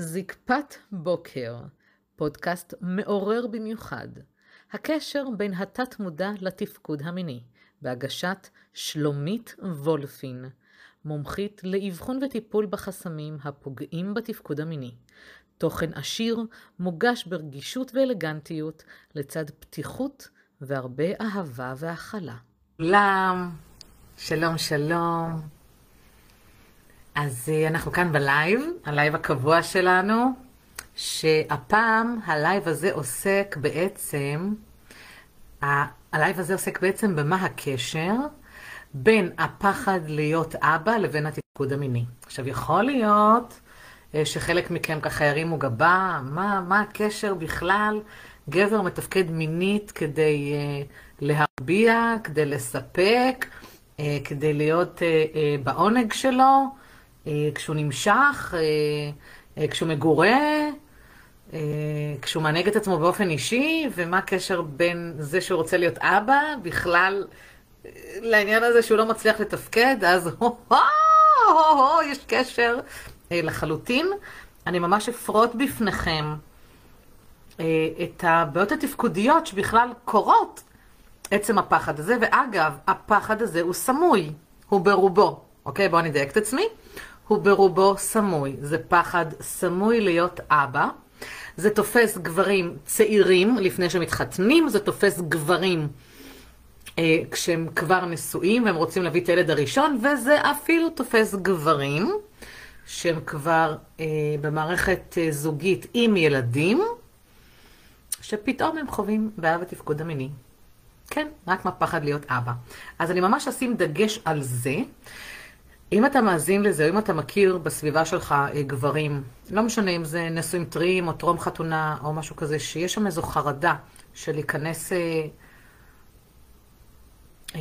זקפת בוקר, פודקאסט מעורר במיוחד. הקשר בין התת-מודע לתפקוד המיני, בהגשת שלומית וולפין, מומחית לאבחון וטיפול בחסמים הפוגעים בתפקוד המיני. תוכן עשיר, מוגש ברגישות ואלגנטיות, לצד פתיחות והרבה אהבה והכלה. שלום, שלום. אז אה, אנחנו כאן בלייב, הלייב הקבוע שלנו, שהפעם הלייב הזה עוסק בעצם, הלייב הזה עוסק בעצם במה הקשר בין הפחד להיות אבא לבין התפקוד המיני. עכשיו, יכול להיות אה, שחלק מכם ככה ירימו גבה, מה, מה הקשר בכלל? גבר מתפקד מינית כדי אה, להרביע, כדי לספק, uh, כדי להיות uh, uh, בעונג שלו. אה, כשהוא נמשך, אה, אה, כשהוא מגורה, כשהוא מנהיג את עצמו באופן אישי, ומה הקשר בין זה שהוא רוצה להיות אבא בכלל לעניין הזה שהוא לא מצליח לתפקד, אז הו-הו, יש קשר לחלוטין. אני ממש אפרוט בפניכם את הבעיות התפקודיות שבכלל קורות עצם הפחד הזה, ואגב, הפחד הזה הוא סמוי, הוא ברובו. אוקיי? בואו נדייק את עצמי. הוא ברובו סמוי. זה פחד סמוי להיות אבא. זה תופס גברים צעירים לפני שמתחתנים, זה תופס גברים אה, כשהם כבר נשואים והם רוצים להביא את הילד הראשון, וזה אפילו תופס גברים שהם כבר אה, במערכת אה, זוגית עם ילדים, שפתאום הם חווים בעיה בתפקוד המיני. כן, רק מהפחד להיות אבא. אז אני ממש אשים דגש על זה. אם אתה מאזין לזה, או אם אתה מכיר בסביבה שלך אה, גברים, לא משנה אם זה נשואים טריים או טרום חתונה או משהו כזה, שיש שם איזו חרדה של להיכנס אה, אה,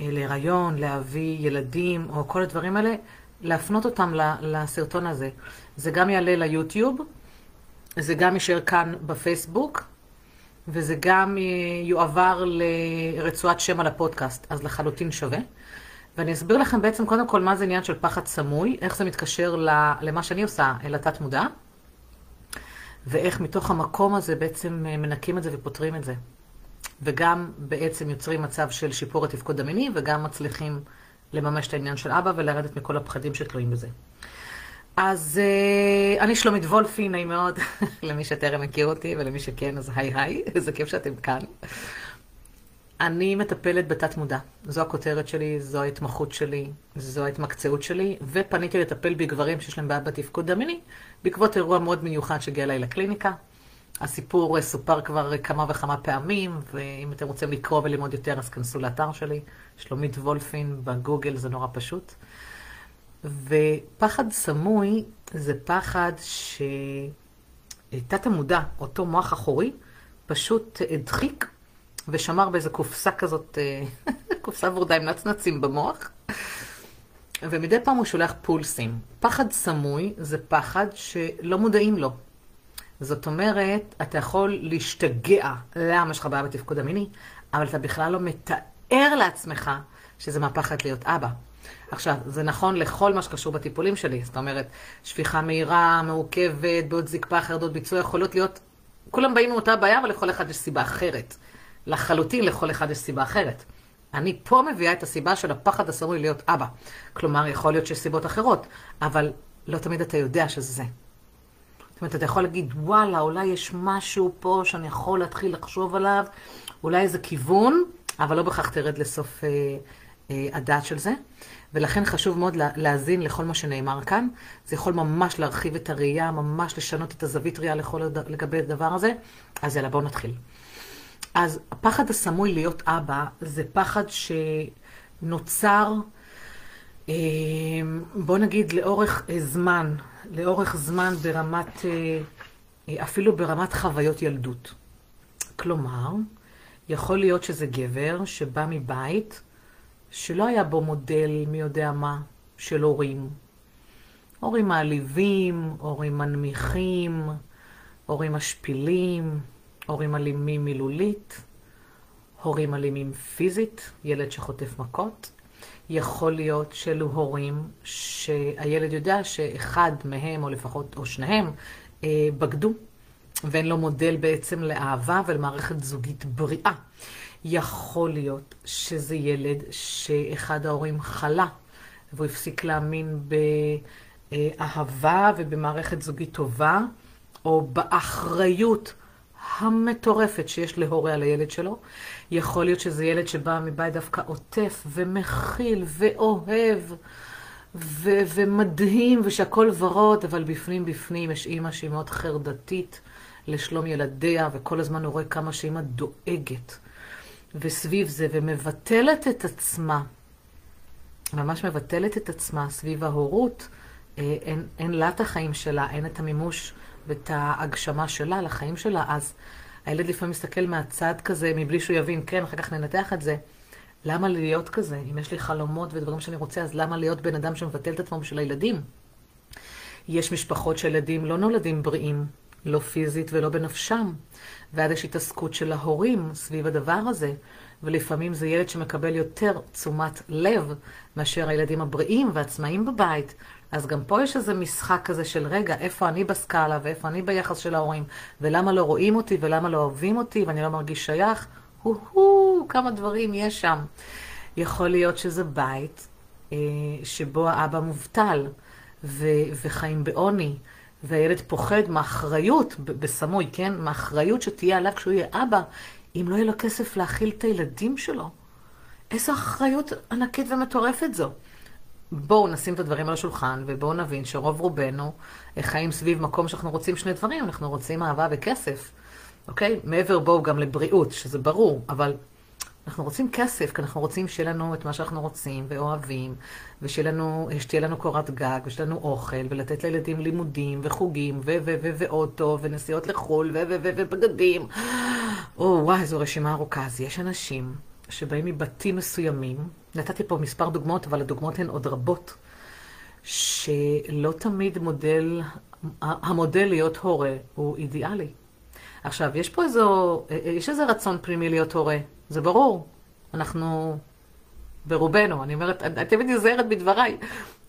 אה, להיריון, להביא ילדים, או כל הדברים האלה, להפנות אותם לסרטון הזה. זה גם יעלה ליוטיוב, זה גם יישאר כאן בפייסבוק, וזה גם אה, יועבר לרצועת שם על הפודקאסט, אז לחלוטין שווה. ואני אסביר לכם בעצם קודם כל מה זה עניין של פחד סמוי, איך זה מתקשר למה שאני עושה, אל התת מודע, ואיך מתוך המקום הזה בעצם אה, מנקים את זה ופותרים את זה. וגם בעצם יוצרים מצב של שיפור התפקוד המיני, וגם מצליחים לממש את העניין של אבא ולרדת מכל הפחדים שתלויים בזה. אז uh, אני שלומית וולפי, נעים מאוד, למי שטרם מכיר אותי, ולמי שכן, אז היי היי, איזה כיף שאתם כאן. אני מטפלת בתת מודע. זו הכותרת שלי, זו ההתמחות שלי, זו ההתמקצעות שלי, ופניתי לטפל בגברים שיש להם בעיה בתפקוד המיני, בעקבות אירוע מאוד מיוחד שהגיע אליי לקליניקה. הסיפור אה, סופר כבר כמה וכמה פעמים, ואם אתם רוצים לקרוא וללמוד יותר, אז כנסו לאתר שלי, שלומית וולפין, בגוגל, זה נורא פשוט. ופחד סמוי זה פחד שתת המודע, אותו מוח אחורי, פשוט הדחיק ושמר באיזה קופסה כזאת, אה, קופסה ורודה עם נצנצים במוח, ומדי פעם הוא שולח פולסים. פחד סמוי זה פחד שלא מודעים לו. זאת אומרת, אתה יכול להשתגע למה יש לך בעיה בתפקוד המיני, אבל אתה בכלל לא מתאר לעצמך שזה מהפחד להיות אבא. עכשיו, זה נכון לכל מה שקשור בטיפולים שלי. זאת אומרת, שפיכה מהירה, מעוכבת, בעוד זקפה, חרדות ביצוע, יכולות להיות... כולם באים מאותה בעיה, אבל לכל אחד יש סיבה אחרת. לחלוטין לכל אחד יש סיבה אחרת. אני פה מביאה את הסיבה של הפחד הסמוי להיות אבא. כלומר, יכול להיות שיש סיבות אחרות, אבל לא תמיד אתה יודע שזה זה. זאת אומרת, אתה יכול להגיד, וואלה, אולי יש משהו פה שאני יכול להתחיל לחשוב עליו, אולי איזה כיוון, אבל לא בכך תרד לסוף אה, אה, הדעת של זה. ולכן חשוב מאוד להאזין לכל מה שנאמר כאן. זה יכול ממש להרחיב את הראייה, ממש לשנות את הזווית ראייה לכל, לגבי הדבר הזה. אז יאללה, בואו נתחיל. אז הפחד הסמוי להיות אבא זה פחד שנוצר, אה, בוא נגיד, לאורך אה, זמן, לאורך זמן ברמת, אה, אפילו ברמת חוויות ילדות. כלומר, יכול להיות שזה גבר שבא מבית שלא היה בו מודל מי יודע מה של הורים. הורים מעליבים, הורים מנמיכים, הורים משפילים, הורים אלימים מילולית, הורים אלימים פיזית, ילד שחוטף מכות, יכול להיות שאלו הורים שהילד יודע שאחד מהם, או לפחות, או שניהם, אה, בגדו, ואין לו מודל בעצם לאהבה ולמערכת זוגית בריאה. יכול להיות שזה ילד שאחד ההורים חלה, והוא הפסיק להאמין באהבה ובמערכת זוגית טובה, או באחריות המטורפת שיש להורה על הילד שלו. יכול להיות שזה ילד שבא מבית דווקא עוטף ומכיל ואוהב ו- ומדהים ושהכול ורוד, אבל בפנים בפנים יש אימא שהיא מאוד חרדתית לשלום ילדיה, וכל הזמן הוא רואה כמה שאימא דואגת. וסביב זה, ומבטלת את עצמה, ממש מבטלת את עצמה סביב ההורות, אה, אין, אין לה את החיים שלה, אין את המימוש ואת ההגשמה שלה לחיים שלה, אז הילד לפעמים מסתכל מהצד כזה, מבלי שהוא יבין, כן, אחר כך ננתח את זה. למה להיות כזה? אם יש לי חלומות ודברים שאני רוצה, אז למה להיות בן אדם שמבטל את עצמו בשביל הילדים? יש משפחות שילדים לא נולדים בריאים, לא פיזית ולא בנפשם, ואז יש התעסקות של ההורים סביב הדבר הזה, ולפעמים זה ילד שמקבל יותר תשומת לב מאשר הילדים הבריאים והעצמאים בבית, אז גם פה יש איזה משחק כזה של רגע, איפה אני בסקאלה ואיפה אני ביחס של ההורים, ולמה לא רואים אותי ולמה לא אוהבים אותי ואני לא מרגיש שייך. הו-הו, כמה דברים יש שם. יכול להיות שזה בית אה, שבו האבא מובטל ו- וחיים בעוני, והילד פוחד מאחריות, בסמוי, כן? מאחריות שתהיה עליו כשהוא יהיה אבא, אם לא יהיה לו כסף להאכיל את הילדים שלו. איזו אחריות ענקית ומטורפת זו. בואו נשים את הדברים על השולחן, ובואו נבין שרוב רובנו חיים סביב מקום שאנחנו רוצים שני דברים, אנחנו רוצים אהבה וכסף, אוקיי? מעבר בואו גם לבריאות, שזה ברור, אבל אנחנו רוצים כסף, כי אנחנו רוצים שיהיה לנו את מה שאנחנו רוצים ואוהבים, ושתהיה לנו, לנו קורת גג, ושיהיה לנו אוכל, ולתת לילדים לימודים וחוגים, ו- ו- ו- ואוטו, ונסיעות לחו"ל, ו- ו- ו- ובגדים. או, וואי, זו רשימה ארוכה. אז יש אנשים שבאים מבתים מסוימים, נתתי פה מספר דוגמאות, אבל הדוגמאות הן עוד רבות, שלא תמיד מודל, המודל להיות הורה הוא אידיאלי. עכשיו, יש פה איזו, יש איזה רצון פנימי להיות הורה, זה ברור. אנחנו, ברובנו, אני אומרת, אני תמיד נזהרת בדבריי,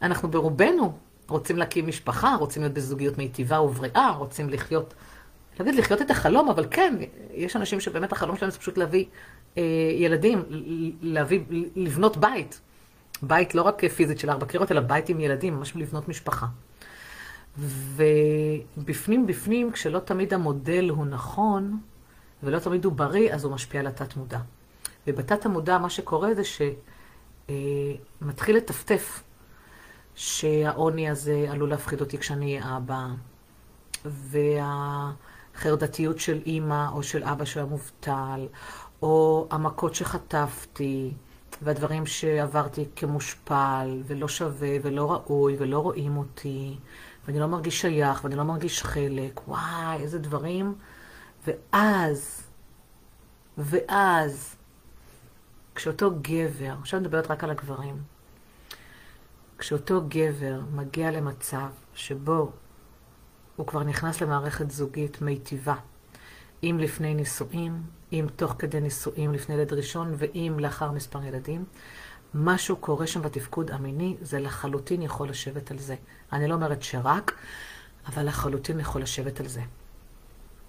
אנחנו ברובנו רוצים להקים משפחה, רוצים להיות בזוגיות מיטיבה ובריאה, רוצים לחיות, אגיד לחיות את החלום, אבל כן, יש אנשים שבאמת החלום שלהם זה פשוט להביא ילדים, להביא, לבנות בית. בית לא רק פיזית של ארבע קירות, אלא בית עם ילדים, ממש לבנות משפחה. ובפנים בפנים, כשלא תמיד המודל הוא נכון, ולא תמיד הוא בריא, אז הוא משפיע על התת מודע. ובתת המודע מה שקורה זה שמתחיל אה, לטפטף שהעוני הזה עלול להפחיד אותי כשאני אהיה אבא, והחרדתיות של אימא או של אבא שהיה מובטל, או המכות שחטפתי, והדברים שעברתי כמושפל, ולא שווה, ולא ראוי, ולא רואים אותי, ואני לא מרגיש שייך, ואני לא מרגיש חלק, וואי, איזה דברים. ואז, ואז, כשאותו גבר, עכשיו אני מדברת רק על הגברים, כשאותו גבר מגיע למצב שבו הוא כבר נכנס למערכת זוגית מיטיבה, אם לפני נישואים, אם תוך כדי נישואים לפני ילד ראשון, ואם לאחר מספר ילדים, משהו קורה שם בתפקוד המיני, זה לחלוטין יכול לשבת על זה. אני לא אומרת שרק, אבל לחלוטין יכול לשבת על זה.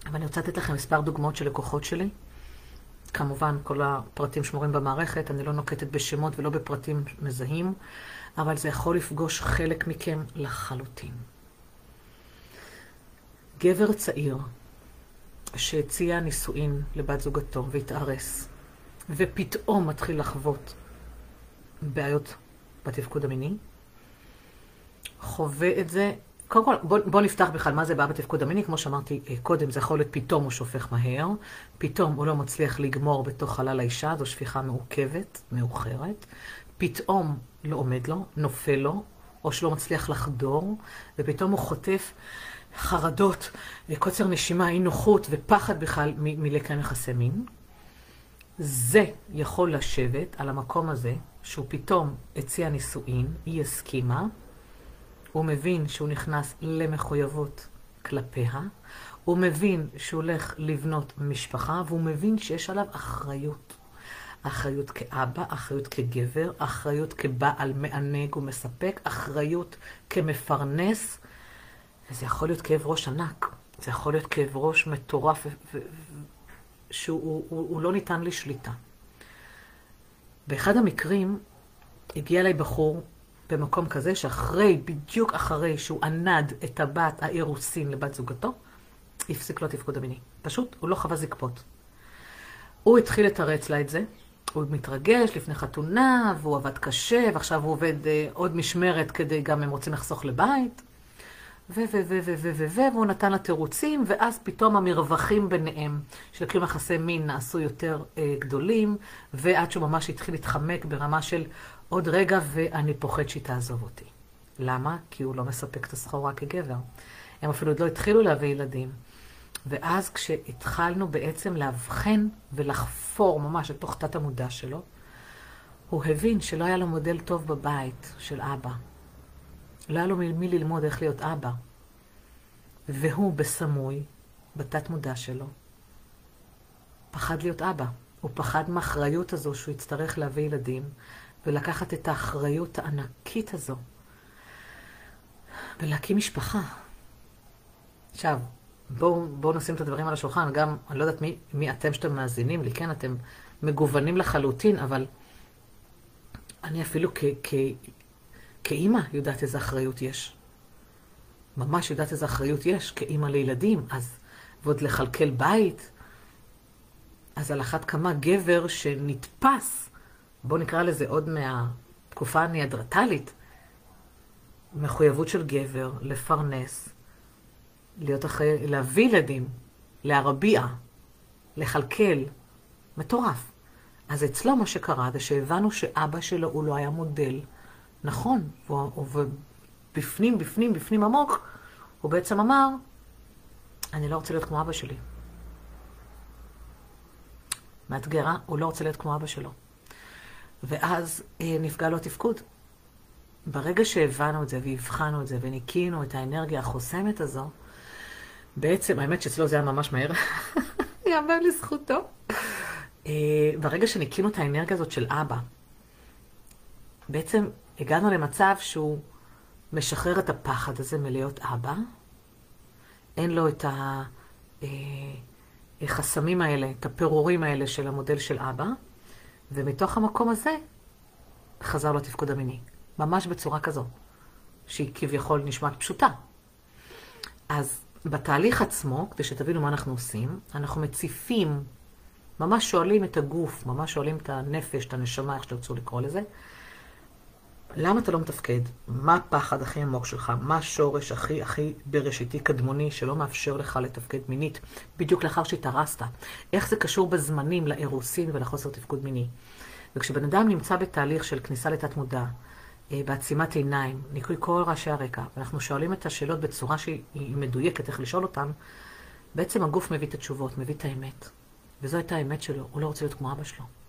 אבל אני רוצה לתת לכם מספר דוגמאות של לקוחות שלי. כמובן, כל הפרטים שמורים במערכת, אני לא נוקטת בשמות ולא בפרטים מזהים, אבל זה יכול לפגוש חלק מכם לחלוטין. גבר צעיר שהציע נישואין לבת זוגתו והתארס, ופתאום מתחיל לחוות בעיות בתפקוד המיני, חווה את זה, קודם כל בוא, בוא נפתח בכלל מה זה בעיה בתפקוד המיני, כמו שאמרתי אה, קודם, זה יכול להיות פתאום הוא שופך מהר, פתאום הוא לא מצליח לגמור בתוך חלל האישה, זו שפיכה מעוכבת, מאוחרת, פתאום לא עומד לו, נופל לו, או שלא מצליח לחדור, ופתאום הוא חוטף חרדות, קוצר נשימה, אי נוחות ופחד בכלל מלקיים יחסי מין. זה יכול לשבת על המקום הזה, שהוא פתאום הציע נישואין, היא הסכימה, הוא מבין שהוא נכנס למחויבות כלפיה, הוא מבין שהוא הולך לבנות משפחה, והוא מבין שיש עליו אחריות. אחריות כאבא, אחריות כגבר, אחריות כבעל מענג ומספק, אחריות כמפרנס, וזה יכול להיות כאב ראש ענק, זה יכול להיות כאב ראש מטורף, שהוא הוא, הוא לא ניתן לשליטה. באחד המקרים הגיע אליי בחור במקום כזה, שאחרי, בדיוק אחרי שהוא ענד את הבת האירוסין לבת זוגתו, הפסיק לו התפקוד המיני. פשוט, הוא לא חווה זקפות. הוא התחיל לתרץ לה את זה, הוא מתרגש לפני חתונה, והוא עבד קשה, ועכשיו הוא עובד אה, עוד משמרת כדי גם הם רוצים לחסוך לבית. ו, ו, ו, ו, ו, ו, ו, והוא נתן לה תירוצים, ואז פתאום המרווחים ביניהם של קיום יחסי מין נעשו יותר אה, גדולים, ועד שהוא ממש התחיל להתחמק ברמה של עוד רגע ואני פוחד שהיא תעזוב אותי. למה? כי הוא לא מספק את הסחורה כגבר. הם אפילו עוד לא התחילו להביא ילדים. ואז כשהתחלנו בעצם לאבחן ולחפור ממש לתוך תת המודע שלו, הוא הבין שלא היה לו מודל טוב בבית של אבא. לא היה לו מי ללמוד איך להיות אבא. והוא בסמוי, בתת מודע שלו, פחד להיות אבא. הוא פחד מהאחריות הזו שהוא יצטרך להביא ילדים, ולקחת את האחריות הענקית הזו, ולהקים משפחה. עכשיו, בואו בוא נשים את הדברים על השולחן, גם, אני לא יודעת מי, מי אתם שאתם מאזינים לי, כן, אתם מגוונים לחלוטין, אבל אני אפילו כ, כאימא יודעת איזה אחריות יש. ממש יודעת איזה אחריות יש כאימא לילדים, אז ועוד לכלכל בית, אז על אחת כמה גבר שנתפס, בואו נקרא לזה עוד מהתקופה הניאדרטלית, מחויבות של גבר לפרנס, להיות אחרי, להביא ילדים, להרביע, לכלכל, מטורף. אז אצלו מה שקרה זה שהבנו שאבא שלו הוא לא היה מודל נכון, ובפנים, בפנים, בפנים עמוק, הוא בעצם אמר, אני לא רוצה להיות כמו אבא שלי. מאתגרה, הוא לא רוצה להיות כמו אבא שלו. ואז אה, נפגע לו התפקוד. ברגע שהבנו את זה והבחנו את זה וניקינו את האנרגיה החוסמת הזו, בעצם, האמת שאצלו זה היה ממש מהר, יאמר לזכותו. אה, ברגע שניקינו את האנרגיה הזאת של אבא, בעצם הגענו למצב שהוא משחרר את הפחד הזה מלהיות אבא, אין לו את החסמים אה, האלה, את הפירורים האלה של המודל של אבא, ומתוך המקום הזה חזר לו התפקוד המיני. ממש בצורה כזו, שהיא כביכול נשמעת פשוטה. אז בתהליך עצמו, כדי שתבינו מה אנחנו עושים, אנחנו מציפים, ממש שואלים את הגוף, ממש שואלים את הנפש, את הנשמה, איך שתרצו לקרוא לזה, למה אתה לא מתפקד? מה הפחד הכי עמוק שלך? מה השורש הכי הכי בראשיתי קדמוני שלא מאפשר לך לתפקד מינית בדיוק לאחר שהתארסת? איך זה קשור בזמנים לאירוסין ולחוסר תפקוד מיני? וכשבן אדם נמצא בתהליך של כניסה לתת מודע, אה, בעצימת עיניים, ניקוי כל רעשי הרקע, ואנחנו שואלים את השאלות בצורה שהיא מדויקת, איך לשאול אותן, בעצם הגוף מביא את התשובות, מביא את האמת. וזו הייתה האמת שלו, הוא לא רוצה להיות כמו אבא שלו.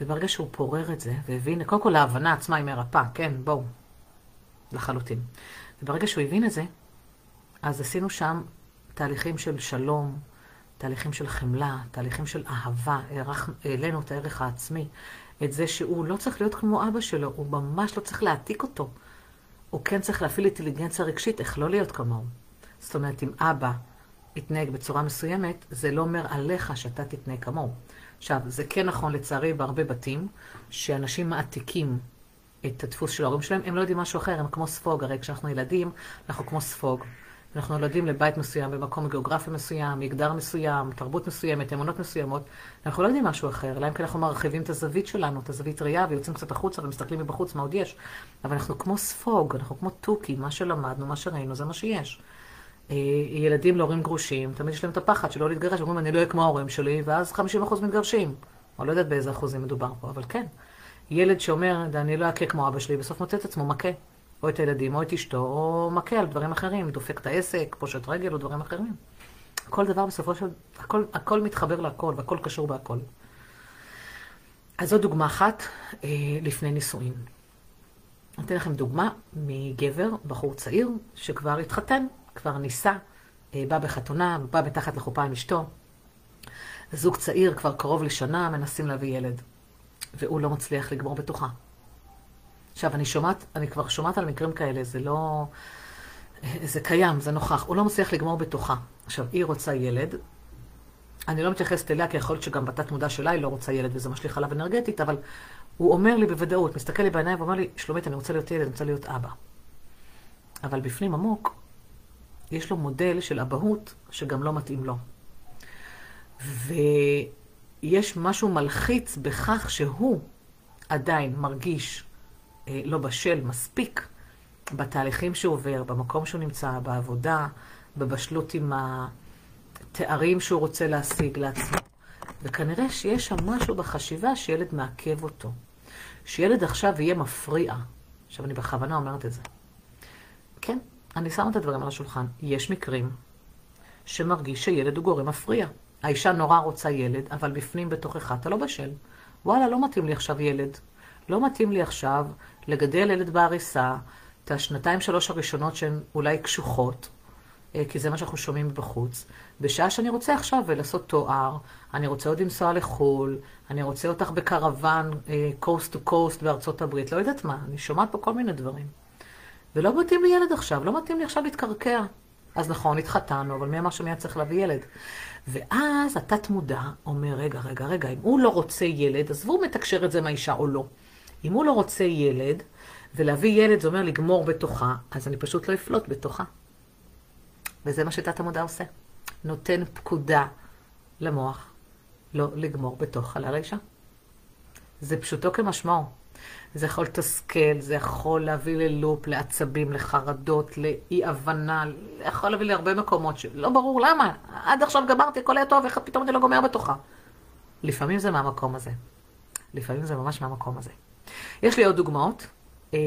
וברגע שהוא פורר את זה, והבין, קודם כל ההבנה עצמה היא מרפאה, כן, בואו, לחלוטין. וברגע שהוא הבין את זה, אז עשינו שם תהליכים של שלום, תהליכים של חמלה, תהליכים של אהבה, העלינו את הערך העצמי, את זה שהוא לא צריך להיות כמו אבא שלו, הוא ממש לא צריך להעתיק אותו. הוא כן צריך להפעיל אינטליגנציה רגשית, איך לא להיות כמוהו. זאת אומרת, אם אבא יתנהג בצורה מסוימת, זה לא אומר עליך שאתה תתנהג כמוהו. עכשיו, זה כן נכון לצערי בהרבה בתים, שאנשים מעתיקים את הדפוס של ההורים שלהם, הם לא יודעים משהו אחר, הם כמו ספוג, הרי כשאנחנו ילדים, אנחנו כמו ספוג. אנחנו נולדים לבית מסוים, במקום גיאוגרפי מסוים, מגדר מסוים, תרבות מסוימת, אמונות מסוימות, אנחנו לא יודעים משהו אחר, אלא אם כן אנחנו מרחיבים את הזווית שלנו, את הזווית ראייה, ויוצאים קצת החוצה ומסתכלים מבחוץ מה עוד יש. אבל אנחנו כמו ספוג, אנחנו כמו תוכי, מה שלמדנו, מה שראינו, זה מה שיש. אה, ילדים להורים גרושים, תמיד יש להם את הפחד שלא להתגרש, אומרים, אני לא אהיה כמו ההורים שלי, ואז 50% מתגרשים. אני לא יודעת באיזה אחוזים מדובר פה, אבל כן. ילד שאומר, אני לא אכה כמו אבא שלי, בסוף מוצא את עצמו מכה. או את הילדים, או את אשתו, או מכה על דברים אחרים, דופק את העסק, פושט רגל או דברים אחרים. כל דבר בסופו של... הכל, הכל מתחבר להכל, והכל קשור בהכל. אז זו דוגמה אחת אה, לפני נישואין. אתן לכם דוגמה מגבר, בחור צעיר, שכבר התחתן, כבר נישא, אה, בא בחתונה, בא מתחת לחופה עם אשתו. זוג צעיר, כבר קרוב לשנה, מנסים להביא ילד. והוא לא מצליח לגמור בתוכה. עכשיו, אני שומעת, אני כבר שומעת על מקרים כאלה, זה לא... זה קיים, זה נוכח. הוא לא מצליח לגמור בתוכה. עכשיו, היא רוצה ילד. אני לא מתייחסת אליה, כי יכול להיות שגם בתת מודע שלה היא לא רוצה ילד, וזה משליך עליו אנרגטית, אבל הוא אומר לי בוודאות, מסתכל לי בעיניים ואומר לי, שלומית, אני רוצה להיות ילד, אני רוצה להיות אבא. אבל בפנים עמוק, יש לו מודל של אבהות שגם לא מתאים לו. ויש משהו מלחיץ בכך שהוא עדיין מרגיש אה, לא בשל מספיק בתהליכים שהוא עובר, במקום שהוא נמצא, בעבודה, בבשלות עם התארים שהוא רוצה להשיג לעצמו. וכנראה שיש שם משהו בחשיבה שילד מעכב אותו. שילד עכשיו יהיה מפריע. עכשיו, אני בכוונה אומרת את זה. כן, אני שמה את הדברים על השולחן. יש מקרים שמרגיש שילד הוא גורם מפריע. האישה נורא רוצה ילד, אבל בפנים בתוכך אתה לא בשל. וואלה, לא מתאים לי עכשיו ילד. לא מתאים לי עכשיו לגדל ילד בעריסה, את השנתיים שלוש הראשונות שהן אולי קשוחות, אה, כי זה מה שאנחנו שומעים בחוץ, בשעה שאני רוצה עכשיו לעשות תואר, אני רוצה עוד לנסוע לחו"ל, אני רוצה אותך בקרוון, קוסט טו קוסט בארצות הברית, לא יודעת מה, אני שומעת פה כל מיני דברים. ולא מתאים לי ילד עכשיו, לא מתאים לי עכשיו להתקרקע. אז נכון, התחתנו, אבל מי אמר שמיד צריך להביא ילד? ואז התת מודע אומר, רגע, רגע, רגע, אם הוא לא רוצה ילד, עזבו מתקשר את זה מהאישה או לא. אם הוא לא רוצה ילד, ולהביא ילד זה אומר לגמור בתוכה, אז אני פשוט לא אפלוט בתוכה. וזה מה שתת המודע עושה. נותן פקודה למוח לא לגמור בתוך חלל האישה. זה פשוטו כמשמעו. זה יכול לתסכל, זה יכול להביא ללופ, לעצבים, לחרדות, לאי-הבנה, יכול להביא להרבה מקומות שלא ברור למה. עד עכשיו גמרתי, הכל היה טוב, איך פתאום אני לא גומר בתוכה? לפעמים זה מהמקום הזה. לפעמים זה ממש מהמקום הזה. יש לי עוד דוגמאות אה,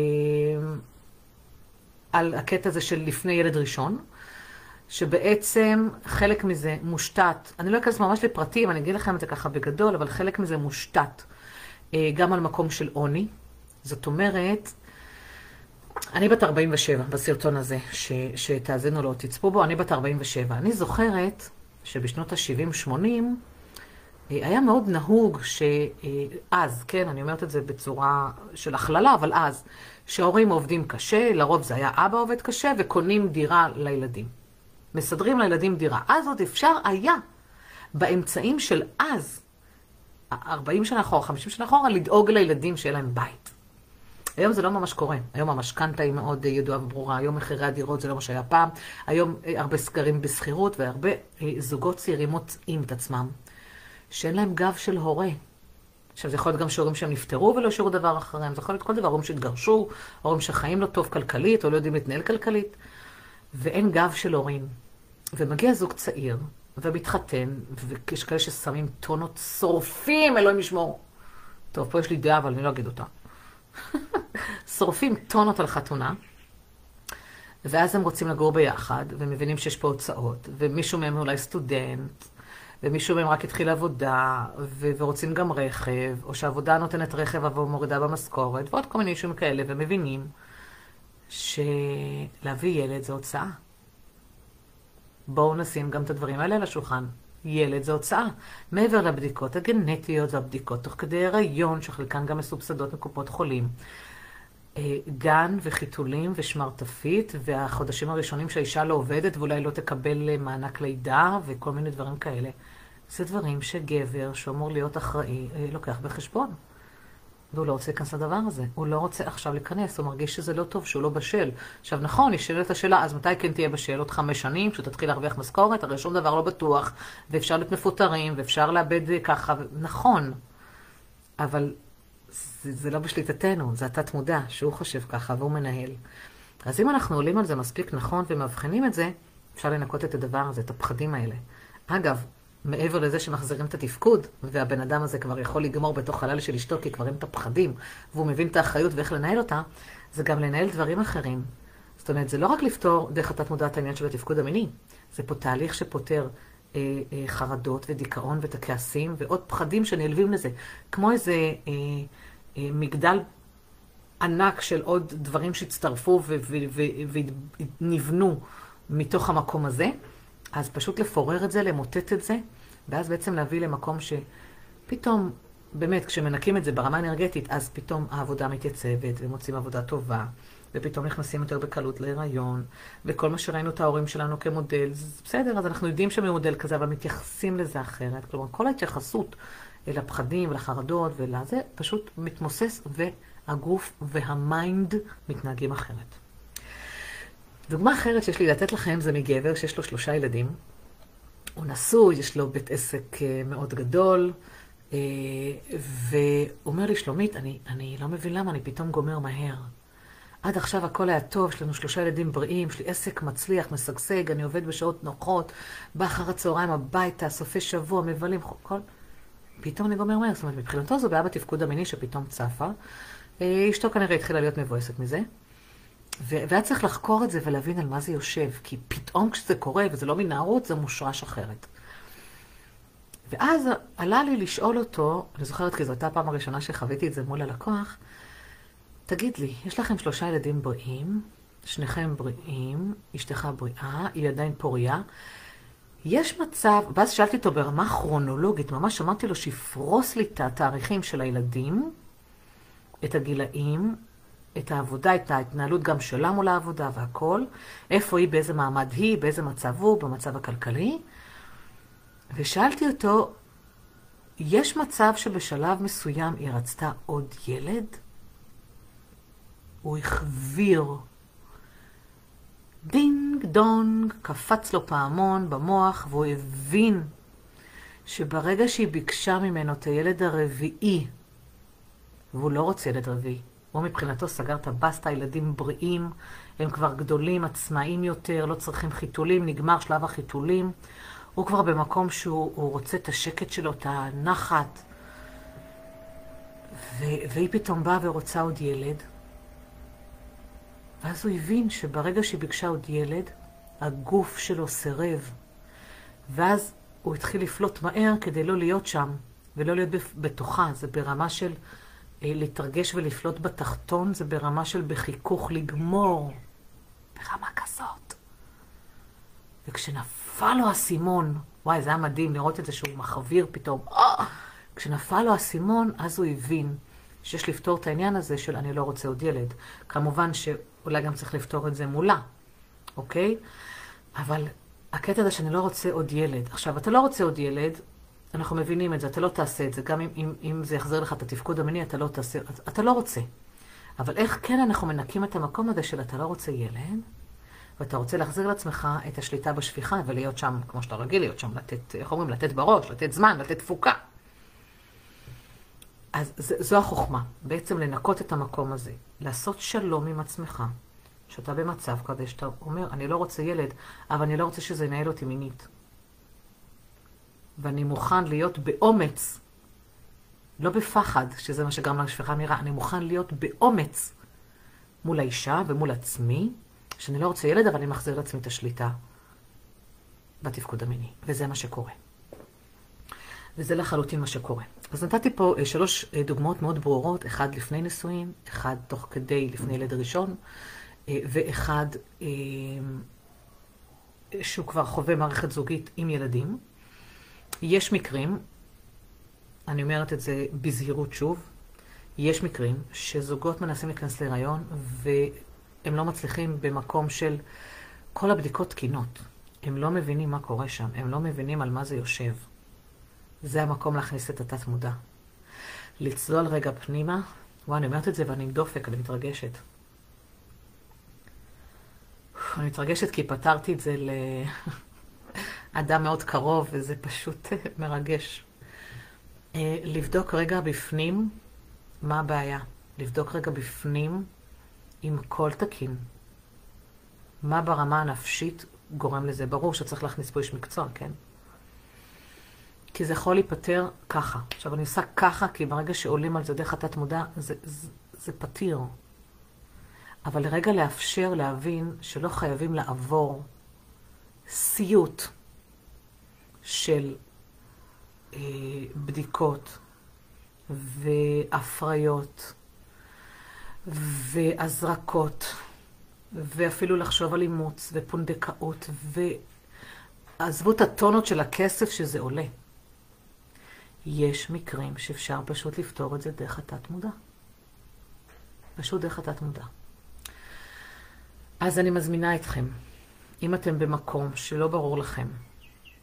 על הקטע הזה של לפני ילד ראשון, שבעצם חלק מזה מושתת, אני לא אכנס ממש לפרטים, אני אגיד לכם את זה ככה בגדול, אבל חלק מזה מושתת גם על מקום של עוני. זאת אומרת, אני בת 47 בסרטון הזה, ש, שתאזינו לו, תצפו בו, אני בת 47. אני זוכרת שבשנות ה-70-80 אה, היה מאוד נהוג שאז, כן, אני אומרת את זה בצורה של הכללה, אבל אז, שההורים עובדים קשה, לרוב זה היה אבא עובד קשה, וקונים דירה לילדים. מסדרים לילדים דירה. אז עוד אפשר היה, באמצעים של אז, 40 שנה אחורה, 50 שנה אחורה, לדאוג לילדים שיהיה להם בית. היום זה לא ממש קורה. היום המשכנתה היא מאוד ידועה וברורה, היום מחירי הדירות זה לא מה שהיה פעם. היום אה, הרבה סקרים בשכירות והרבה אה, זוגות צעירים מוצאים את עצמם שאין להם גב של הורה. עכשיו, זה יכול להיות גם שהורים שהם נפטרו ולא השאירו דבר אחריהם, זה יכול להיות כל דבר, הורים שהתגרשו, הורים שחיים לא טוב כלכלית או לא יודעים להתנהל כלכלית, ואין גב של הורים. ומגיע זוג צעיר ומתחתן, ויש כאלה ששמים טונות שורפים, אלוהים ישמור. טוב, פה יש לי דעה, אבל אני לא אגיד אותה. שורפים טונות על חתונה, ואז הם רוצים לגור ביחד, ומבינים שיש פה הוצאות, ומישהו מהם אולי סטודנט, ומישהו מהם רק התחיל עבודה, ו- ורוצים גם רכב, או שהעבודה נותנת רכב עבור מורידה במשכורת, ועוד כל מיני אישומים כאלה, ומבינים שלהביא ילד זה הוצאה. בואו נשים גם את הדברים האלה על השולחן. ילד זה הוצאה. מעבר לבדיקות הגנטיות והבדיקות תוך כדי הריון, שחלקן גם מסובסדות מקופות חולים. אה, גן וחיתולים ושמרטפית, והחודשים הראשונים שהאישה לא עובדת ואולי לא תקבל אה, מענק לידה וכל מיני דברים כאלה. זה דברים שגבר שאמור להיות אחראי אה, לוקח בחשבון. והוא לא רוצה להיכנס לדבר הזה. הוא לא רוצה עכשיו להיכנס, הוא מרגיש שזה לא טוב, שהוא לא בשל. עכשיו, נכון, נשאלת השאלה, אז מתי כן תהיה בשל? עוד חמש שנים, כשתתחיל להרוויח משכורת? הרי שום דבר לא בטוח, ואפשר להיות מפוטרים, ואפשר לאבד ככה, ו... נכון. אבל זה, זה לא בשליטתנו, זה התת מודע, שהוא חושב ככה, והוא מנהל. אז אם אנחנו עולים על זה מספיק נכון ומאבחנים את זה, אפשר לנקות את הדבר הזה, את הפחדים האלה. אגב, מעבר לזה שמחזירים את התפקוד, והבן אדם הזה כבר יכול לגמור בתוך חלל של אשתו, כי כבר אין את הפחדים, והוא מבין את האחריות ואיך לנהל אותה, זה גם לנהל דברים אחרים. זאת אומרת, זה לא רק לפתור דרך התת מודעת העניין של התפקוד המיני, זה פה תהליך שפותר אה, אה, חרדות ודיכאון ואת הכעסים, ועוד פחדים שנלווים לזה. כמו איזה אה, אה, מגדל ענק של עוד דברים שהצטרפו ונבנו מתוך המקום הזה. אז פשוט לפורר את זה, למוטט את זה, ואז בעצם להביא למקום שפתאום באמת, כשמנקים את זה ברמה האנרגטית, אז פתאום העבודה מתייצבת, ומוצאים עבודה טובה, ופתאום נכנסים יותר בקלות להיריון, וכל מה שראינו את ההורים שלנו כמודל, זה בסדר, אז אנחנו יודעים שהם מודל כזה, אבל מתייחסים לזה אחרת. כלומר, כל ההתייחסות אל הפחדים ולחרדות ולזה, פשוט מתמוסס, והגוף והמיינד מתנהגים אחרת. דוגמה אחרת שיש לי לתת לכם זה מגבר שיש לו שלושה ילדים. הוא נשוי, יש לו בית עסק אה, מאוד גדול, אה, והוא אומר לי, שלומית, אני, אני לא מבין למה, אני פתאום גומר מהר. עד עכשיו הכל היה טוב, יש לנו שלושה ילדים בריאים, יש לי עסק מצליח, משגשג, אני עובד בשעות נוחות, בא אחר הצהריים הביתה, סופי שבוע, מבלים, כל... פתאום אני גומר מהר. זאת אומרת, מבחינתו זו בעיה בתפקוד המיני שפתאום צפה. אה, אשתו כנראה התחילה להיות מבואסת מזה. והיה צריך לחקור את זה ולהבין על מה זה יושב, כי פתאום כשזה קורה, וזה לא מנערות, זה מושרש אחרת. ואז עלה לי לשאול אותו, אני זוכרת כי זו הייתה הפעם הראשונה שחוויתי את זה מול הלקוח, תגיד לי, יש לכם שלושה ילדים בריאים, שניכם בריאים, אשתך בריאה, היא עדיין פוריה. יש מצב, ואז שאלתי אותו ברמה כרונולוגית, ממש אמרתי לו שיפרוס לי את התאריכים של הילדים, את הגילאים, את העבודה, את ההתנהלות גם שלה מול העבודה והכל, איפה היא, באיזה מעמד היא, באיזה מצב הוא, במצב הכלכלי. ושאלתי אותו, יש מצב שבשלב מסוים היא רצתה עוד ילד? הוא החוויר. דינג דונג, קפץ לו פעמון במוח, והוא הבין שברגע שהיא ביקשה ממנו את הילד הרביעי, והוא לא רוצה ילד רביעי, הוא מבחינתו סגר את הבסטה, ילדים בריאים, הם כבר גדולים, עצמאיים יותר, לא צריכים חיתולים, נגמר שלב החיתולים. הוא כבר במקום שהוא רוצה את השקט שלו, את הנחת. ו- והיא פתאום באה ורוצה עוד ילד. ואז הוא הבין שברגע שהיא ביקשה עוד ילד, הגוף שלו סירב. ואז הוא התחיל לפלוט מהר כדי לא להיות שם, ולא להיות בתוכה. זה ברמה של להתרגש ולפלוט בתחתון, זה ברמה של בחיכוך לגמור. ברמה כזאת. וכשנפל לו האסימון, וואי, זה היה מדהים לראות את זה שהוא מחוויר פתאום. אה! כשנפל לו האסימון, אז הוא הבין שיש לפתור את העניין הזה של אני לא רוצה עוד ילד. כמובן שאולי גם צריך לפתור את זה מולה, אוקיי? אבל הקטע הזה שאני לא רוצה עוד ילד. עכשיו, אתה לא רוצה עוד ילד, אנחנו מבינים את זה, אתה לא תעשה את זה. גם אם, אם, אם זה יחזיר לך את התפקוד המיני, אתה לא תעשה, אתה לא רוצה. אבל איך כן אנחנו מנקים את המקום הזה של אתה לא רוצה ילד, ואתה רוצה להחזיר לעצמך את השליטה בשפיכה ולהיות שם, כמו שאתה רגיל להיות שם, לתת, איך אומרים, לתת בראש, לתת זמן, לתת תפוקה. אז זו החוכמה, בעצם לנקות את המקום הזה, לעשות שלום עם עצמך, שאתה במצב כזה שאתה אומר, אני לא רוצה ילד, אבל אני לא רוצה שזה ינהל אותי מינית. ואני מוכן להיות באומץ, לא בפחד, שזה מה שגרם לשפיכה מהירה, אני מוכן להיות באומץ מול האישה ומול עצמי, שאני לא רוצה ילד, אבל אני מחזיר לעצמי את השליטה בתפקוד המיני, וזה מה שקורה. וזה לחלוטין מה שקורה. אז נתתי פה אה, שלוש אה, דוגמאות מאוד ברורות, אחד לפני נישואים, אחד תוך כדי לפני ילד ראשון, אה, ואחד שהוא כבר חווה מערכת זוגית עם ילדים. יש מקרים, אני אומרת את זה בזהירות שוב, יש מקרים שזוגות מנסים להיכנס להיריון והם לא מצליחים במקום של כל הבדיקות תקינות. הם לא מבינים מה קורה שם, הם לא מבינים על מה זה יושב. זה המקום להכניס את התת-מודע. לצלול רגע פנימה, וואי, אני אומרת את זה ואני עם דופק, אני מתרגשת. אני מתרגשת כי פתרתי את זה לאדם מאוד קרוב, וזה פשוט מרגש. אה, לבדוק רגע בפנים מה הבעיה. לבדוק רגע בפנים אם הכל תקין. מה ברמה הנפשית גורם לזה? ברור שצריך להכניס פה איש מקצוע, כן? כי זה יכול להיפתר ככה. עכשיו, אני עושה ככה, כי ברגע שעולים על זה דרך התת מודע, זה, זה, זה פתיר. אבל לרגע לאפשר להבין שלא חייבים לעבור סיוט של אה, בדיקות והפריות והזרקות ואפילו לחשוב על אימוץ ופונדקאות ועזבו את הטונות של הכסף שזה עולה. יש מקרים שאפשר פשוט לפתור את זה דרך התת מודע. פשוט דרך התת מודע. אז אני מזמינה אתכם, אם אתם במקום שלא ברור לכם,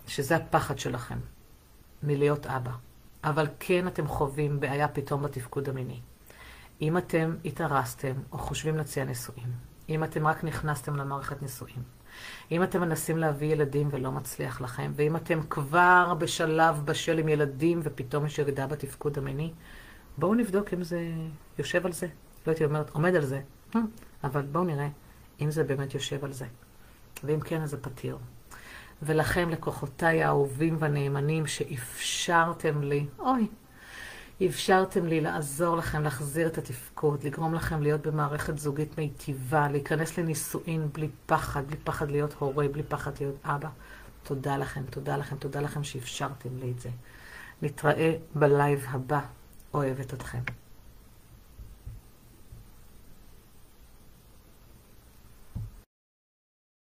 שזה הפחד שלכם מלהיות אבא, אבל כן אתם חווים בעיה פתאום בתפקוד המיני. אם אתם התארסתם או חושבים להציע נישואים, אם אתם רק נכנסתם למערכת נישואים, אם אתם מנסים להביא ילדים ולא מצליח לכם, ואם אתם כבר בשלב בשל עם ילדים ופתאום יש ירידה בתפקוד המיני, בואו נבדוק אם זה יושב על זה. לא הייתי אומרת, עומד על זה, אה, אבל בואו נראה אם זה באמת יושב על זה. ואם כן, אז זה פתיר. ולכם, לקוחותיי האהובים והנאמנים, שאפשרתם לי, אוי, אפשרתם לי לעזור לכם להחזיר את התפקוד, לגרום לכם להיות במערכת זוגית מיטיבה, להיכנס לנישואין בלי פחד, בלי פחד להיות הורה, בלי פחד להיות אבא. תודה לכם, תודה לכם, תודה לכם שאפשרתם לי את זה. נתראה בלייב הבא. אוהבת אתכם.